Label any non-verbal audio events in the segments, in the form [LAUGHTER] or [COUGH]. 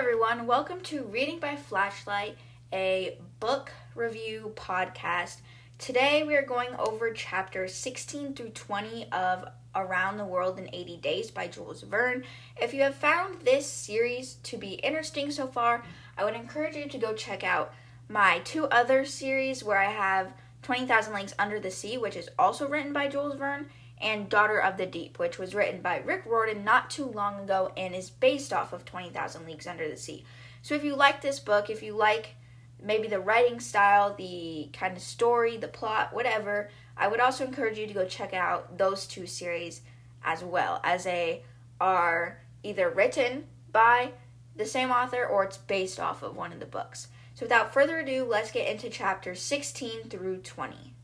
everyone. Welcome to Reading by Flashlight, a book review podcast. Today we are going over chapters 16 through 20 of Around the World in 80 Days by Jules Verne. If you have found this series to be interesting so far, I would encourage you to go check out my two other series where I have 20,000 Leagues Under the Sea, which is also written by Jules Verne, and Daughter of the Deep, which was written by Rick Riordan not too long ago and is based off of 20,000 Leagues Under the Sea. So if you like this book, if you like maybe the writing style, the kind of story, the plot, whatever, I would also encourage you to go check out those two series as well, as they are either written by the same author or it's based off of one of the books. So without further ado, let's get into chapters 16 through 20.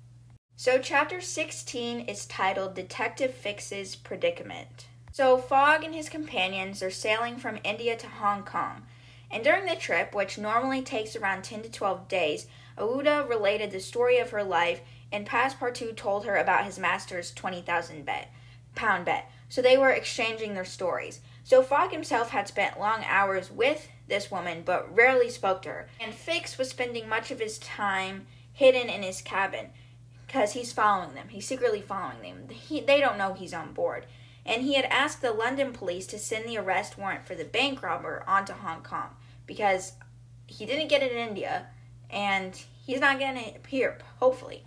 So, chapter 16 is titled Detective Fix's Predicament. So, Fogg and his companions are sailing from India to Hong Kong. And during the trip, which normally takes around 10 to 12 days, Aouda related the story of her life, and Passepartout told her about his master's 20,000 bet, pound bet. So they were exchanging their stories. So Fogg himself had spent long hours with this woman, but rarely spoke to her. And Fix was spending much of his time hidden in his cabin because he's following them. He's secretly following them. He, they don't know he's on board. And he had asked the London police to send the arrest warrant for the bank robber onto Hong Kong because he didn't get it in India and he's not getting it here, hopefully.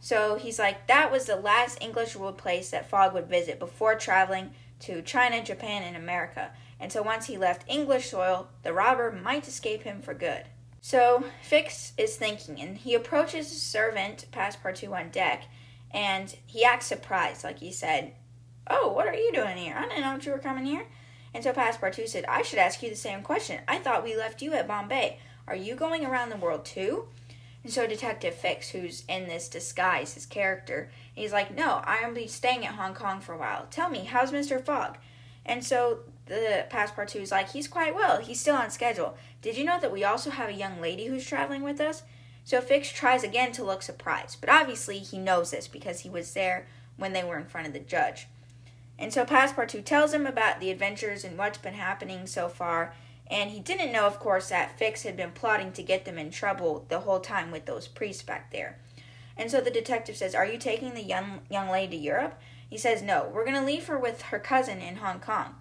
So he's like, that was the last English ruled place that Fogg would visit before traveling to China, Japan, and America. And so once he left English soil, the robber might escape him for good. So Fix is thinking, and he approaches his servant, Passepartout, on deck, and he acts surprised, like he said, Oh, what are you doing here? I didn't know you were coming here. And so Passepartout said, I should ask you the same question. I thought we left you at Bombay. Are you going around the world too? And so Detective Fix, who's in this disguise, his character, he's like, No, I'm be staying at Hong Kong for a while. Tell me, how's Mr. Fogg? And so the Passepartout is like, He's quite well. He's still on schedule. Did you know that we also have a young lady who's traveling with us? So Fix tries again to look surprised, but obviously he knows this because he was there when they were in front of the judge. And so Passepartout tells him about the adventures and what's been happening so far, and he didn't know, of course, that Fix had been plotting to get them in trouble the whole time with those priests back there. And so the detective says, Are you taking the young, young lady to Europe? He says, No, we're going to leave her with her cousin in Hong Kong.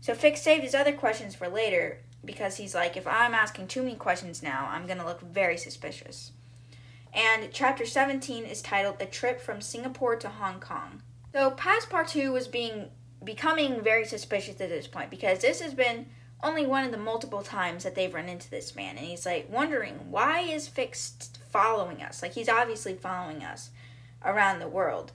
So Fix saved his other questions for later because he's like, If I'm asking too many questions now, I'm going to look very suspicious. And chapter 17 is titled A Trip from Singapore to Hong Kong. So Passepartout was being becoming very suspicious at this point because this has been only one of the multiple times that they've run into this man and he's like wondering why is Fix following us like he's obviously following us around the world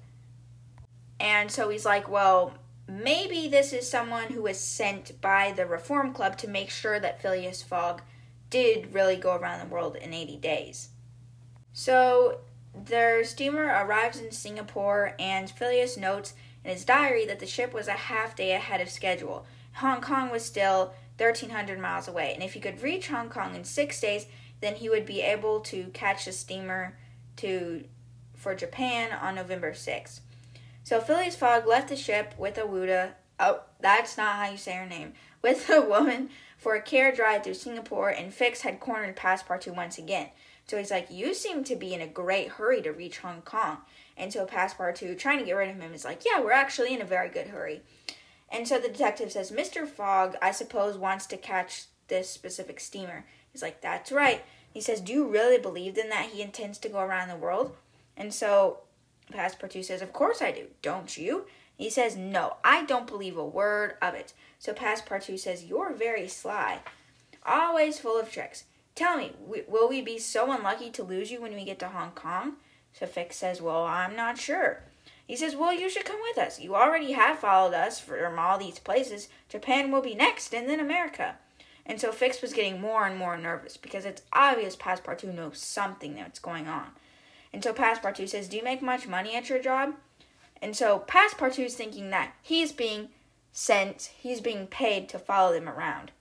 and so he's like well maybe this is someone who was sent by the reform club to make sure that phileas fogg did really go around the world in 80 days so their steamer arrives in singapore and phileas notes in his diary that the ship was a half day ahead of schedule hong kong was still 1,300 miles away. And if he could reach Hong Kong in six days, then he would be able to catch the steamer to for Japan on November 6th. So Phileas Fogg left the ship with Aouda. Oh, that's not how you say her name. With a woman for a carriage ride through Singapore, and Fix had cornered Passepartout once again. So he's like, "You seem to be in a great hurry to reach Hong Kong." And so Passepartout, trying to get rid of him, is like, "Yeah, we're actually in a very good hurry." And so the detective says, Mr. Fogg, I suppose, wants to catch this specific steamer. He's like, That's right. He says, Do you really believe then that he intends to go around the world? And so Passepartout says, Of course I do. Don't you? He says, No, I don't believe a word of it. So Passepartout says, You're very sly. Always full of tricks. Tell me, will we be so unlucky to lose you when we get to Hong Kong? So Fix says, Well, I'm not sure. He says, Well, you should come with us. You already have followed us from all these places. Japan will be next, and then America. And so Fix was getting more and more nervous because it's obvious Passepartout knows something that's going on. And so Passepartout says, Do you make much money at your job? And so Passepartout's thinking that he's being sent, he's being paid to follow them around.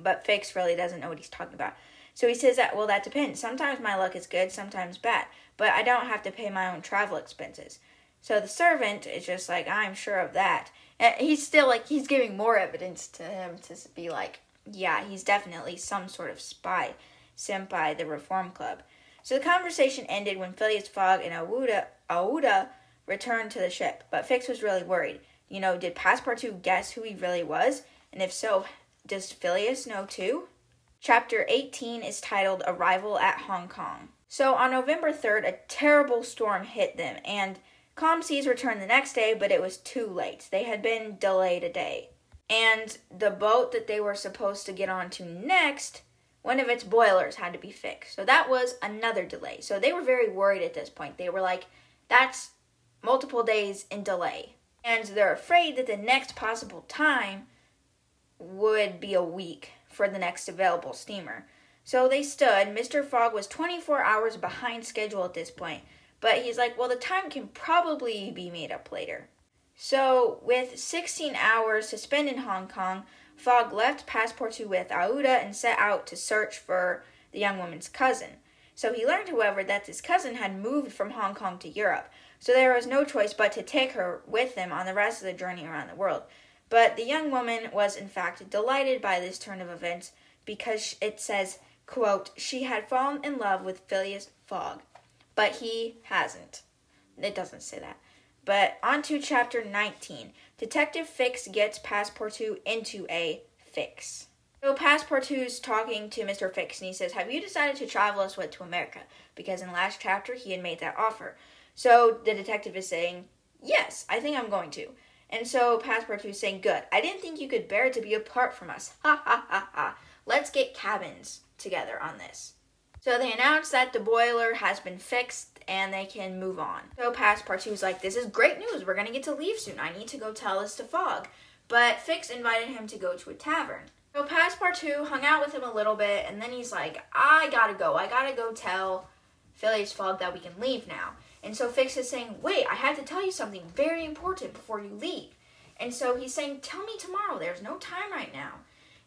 But Fix really doesn't know what he's talking about. So he says that, well, that depends. Sometimes my luck is good, sometimes bad. But I don't have to pay my own travel expenses. So the servant is just like, I'm sure of that. And he's still like, he's giving more evidence to him to be like, yeah, he's definitely some sort of spy sent by the Reform Club. So the conversation ended when Phileas Fogg and Aouda, Aouda returned to the ship, but Fix was really worried. You know, did Passepartout guess who he really was? And if so, does Phileas know too? Chapter 18 is titled Arrival at Hong Kong. So on November 3rd, a terrible storm hit them, and calm seas returned the next day, but it was too late. They had been delayed a day. And the boat that they were supposed to get onto next, one of its boilers had to be fixed. So that was another delay. So they were very worried at this point. They were like, that's multiple days in delay. And they're afraid that the next possible time would be a week for the next available steamer. So they stood. Mr. Fogg was 24 hours behind schedule at this point, but he's like, well, the time can probably be made up later. So, with 16 hours to spend in Hong Kong, Fogg left Passepartout with Aouda and set out to search for the young woman's cousin. So he learned, however, that this cousin had moved from Hong Kong to Europe, so there was no choice but to take her with them on the rest of the journey around the world. But the young woman was in fact delighted by this turn of events because it says, quote, she had fallen in love with Phileas Fogg, but he hasn't. It doesn't say that. But on to chapter 19. Detective Fix gets Passepartout into a fix. So Passepartout's talking to Mr. Fix and he says, Have you decided to travel us with to America? Because in last chapter he had made that offer. So the detective is saying, Yes, I think I'm going to. And so Passepartout is saying, Good. I didn't think you could bear to be apart from us. Ha ha ha ha. Let's get cabins together on this. So they announce that the boiler has been fixed and they can move on. So Passepartout's like, This is great news. We're to get to leave soon. I need to go tell this to Fogg. But Fix invited him to go to a tavern. So Passepartout hung out with him a little bit and then he's like, I gotta go. I gotta go tell Phileas Fogg that we can leave now. And so Fix is saying, Wait, I have to tell you something very important before you leave. And so he's saying, Tell me tomorrow. There's no time right now.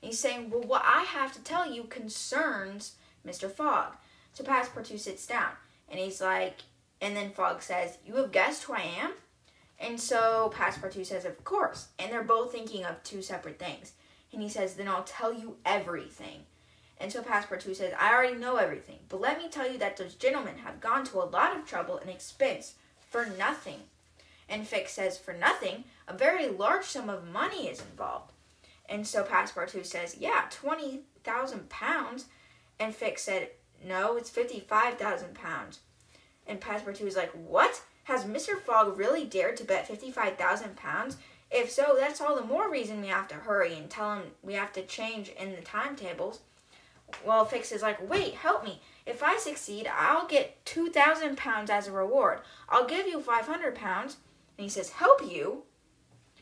And he's saying, Well, what I have to tell you concerns Mr. Fogg. So Passepartout sits down and he's like, and then Fogg says, You have guessed who I am? And so Passepartout says, Of course. And they're both thinking of two separate things. And he says, Then I'll tell you everything. And so Passepartout says, I already know everything, but let me tell you that those gentlemen have gone to a lot of trouble and expense for nothing. And Fix says, For nothing, a very large sum of money is involved. And so Passepartout says, Yeah, 20,000 pounds. And Fix said, No, it's 55,000 pounds. And Passepartout is like, What? Has Mr. Fogg really dared to bet 55,000 pounds? If so, that's all the more reason we have to hurry and tell him we have to change in the timetables. Well, Fix is like, wait, help me. If I succeed, I'll get 2,000 pounds as a reward. I'll give you 500 pounds. And he says, help you?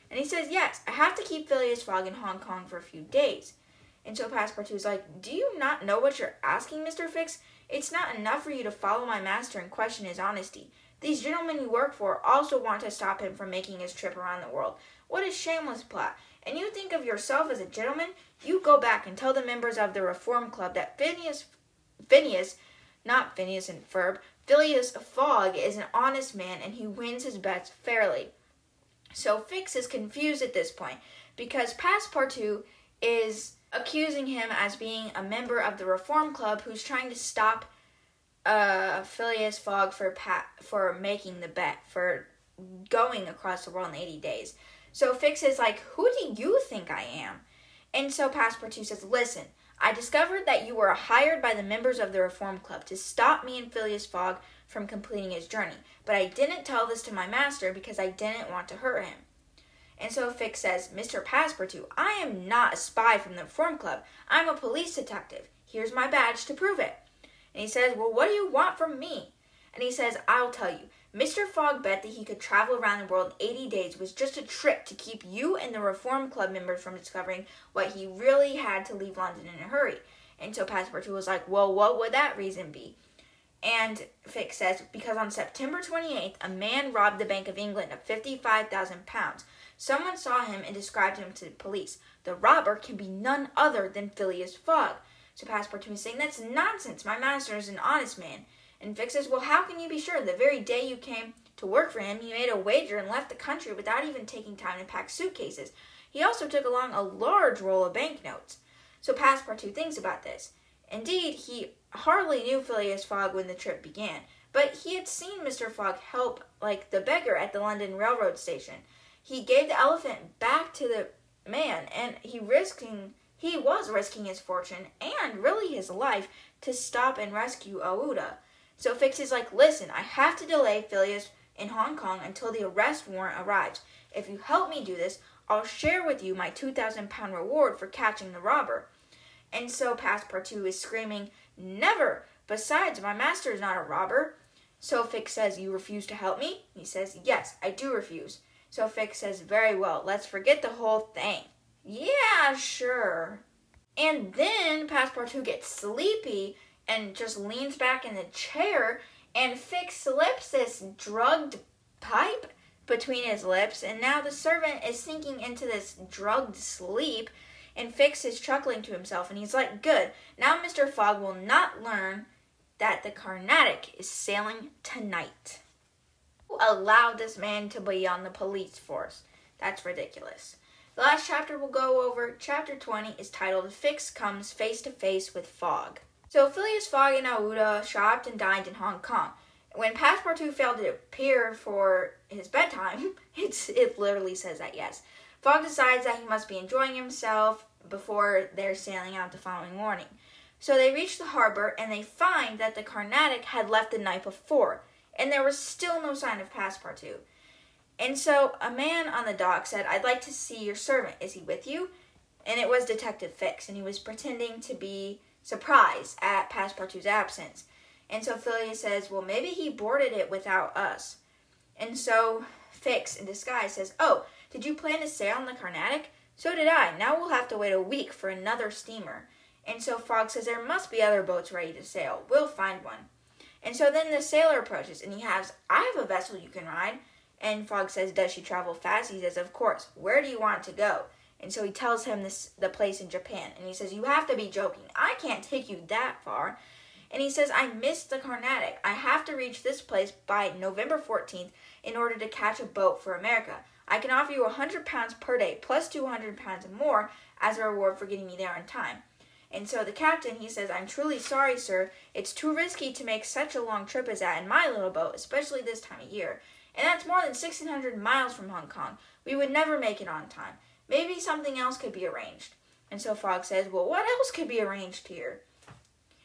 And he says, yes, I have to keep Phileas Fogg in Hong Kong for a few days. So is like, do you not know what you're asking, Mr. Fix? It's not enough for you to follow my master and question his honesty. These gentlemen you work for also want to stop him from making his trip around the world. What a shameless plot. And you think of yourself as a gentleman? You go back and tell the members of the Reform Club that Phineas, Phineas, not Phineas and Ferb, Phileas Fogg is an honest man and he wins his bets fairly. So Fix is confused at this point because Passepartout is accusing him as being a member of the Reform Club who's trying to stop uh, Phileas Fogg for pa- for making the bet for going across the world in 80 days. So Fix is like, Who do you think I am? And so Passepartout says, Listen, I discovered that you were hired by the members of the Reform Club to stop me and Phileas Fogg from completing his journey, but I didn't tell this to my master because I didn't want to hurt him. And so Fix says, Mr. Passepartout, I am not a spy from the Reform Club. I'm a police detective. Here's my badge to prove it. And he says, Well, what do you want from me? And he says, I'll tell you. Mr. Fogg bet that he could travel around the world in 80 days was just a trick to keep you and the Reform Club members from discovering what he really had to leave London in a hurry. And so Passepartout was like, Well, what would that reason be? And Fix says, Because on September 28th, a man robbed the Bank of England of 55,000 pounds. Someone saw him and described him to the police. The robber can be none other than Phileas Fogg. So Passepartout is saying, That's nonsense. My master is an honest man. And Fix says, Well, how can you be sure? The very day you came to work for him, he made a wager and left the country without even taking time to pack suitcases. He also took along a large roll of banknotes. So Passepartout thinks about this. Indeed, he hardly knew Phileas Fogg when the trip began, but he had seen Mr. Fogg help, like the beggar at the London railroad station. He gave the elephant back to the man, and he risking he was risking his fortune and really his life to stop and rescue Aouda. So Fix is like, listen, I have to delay Phileas in Hong Kong until the arrest warrant arrives. If you help me do this, I'll share with you my 2,000 pound reward for catching the robber. And so Passepartout is screaming, Never! Besides, my master is not a robber. So Fix says, You refuse to help me? He says, Yes, I do refuse. So Fix says, Very well, let's forget the whole thing. Yeah, sure. And then Passepartout gets sleepy and just leans back in the chair, and Fix slips this drugged pipe between his lips, and now the servant is sinking into this drugged sleep, and Fix is chuckling to himself, and he's like, Good, now Mr. Fogg will not learn that the Carnatic is sailing tonight. Who allowed this man to be on the police force? That's ridiculous. The last chapter we'll go over, chapter 20, is titled Fix Comes Face to Face with Fogg. So Phileas Fogg and Aouda shopped and dined in Hong Kong. When Passepartout failed to appear for his bedtime, [LAUGHS] it's, it literally says that, yes. Fogg decides that he must be enjoying himself before they're sailing out the following morning. So they reach the harbor and they find that the Carnatic had left the night before, and there was still no sign of Passepartout. And so a man on the dock said, I'd like to see your servant. Is he with you? And it was Detective Fix, and he was pretending to be surprised at Passepartout's absence. And so Phileas says, Well, maybe he boarded it without us. And so Fix, in disguise, says, Oh, did you plan to sail on the Carnatic? So did I. Now we'll have to wait a week for another steamer. And so Fogg says, There must be other boats ready to sail. We'll find one. And so then the sailor approaches, and he has, I have a vessel you can ride. And Fogg says, Does she travel fast? He says, Of course. Where do you want to go? And so he tells him this the place in Japan. And he says, You have to be joking. I can't take you that far. And he says, I missed the Carnatic. I have to reach this place by November 14th in order to catch a boat for America. I can offer you a 100 pounds per day plus 200 pounds more as a reward for getting me there in time. And so the captain, he says, I'm truly sorry, sir. It's too risky to make such a long trip as that in my little boat, especially this time of year and that's more than 1,600 miles from Hong Kong. We would never make it on time. Maybe something else could be arranged. And so Fogg says, Well, what else could be arranged here?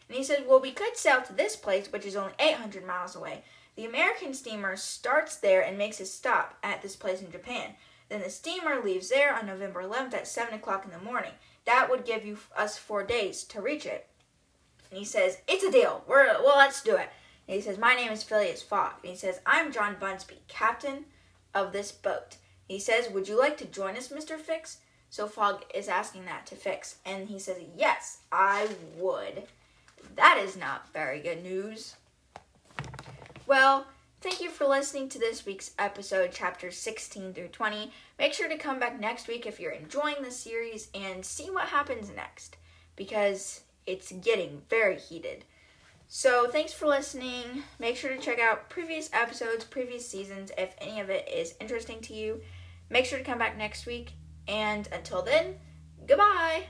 And he says, Well, we could sail to this place, which is only 800 miles away. The American steamer starts there and makes a stop at this place in Japan. Then the steamer leaves there on November 11th at 7 o'clock in the morning. That would give you us four days to reach it. And he says, It's a deal. We're, well, let's do it. And he says, My name is Phileas Fogg. And he says, I'm John Bunsby, captain of this boat. He says, Would you like to join us, Mr. Fix? So Fogg is asking that to Fix. And he says, Yes, I would. That is not very good news. Well, thank you for listening to this week's episode, chapters 16 through 20. Make sure to come back next week if you're enjoying the series and see what happens next because it's getting very heated. So, thanks for listening. Make sure to check out previous episodes, previous seasons, if any of it is interesting to you. Make sure to come back next week. And until then, goodbye.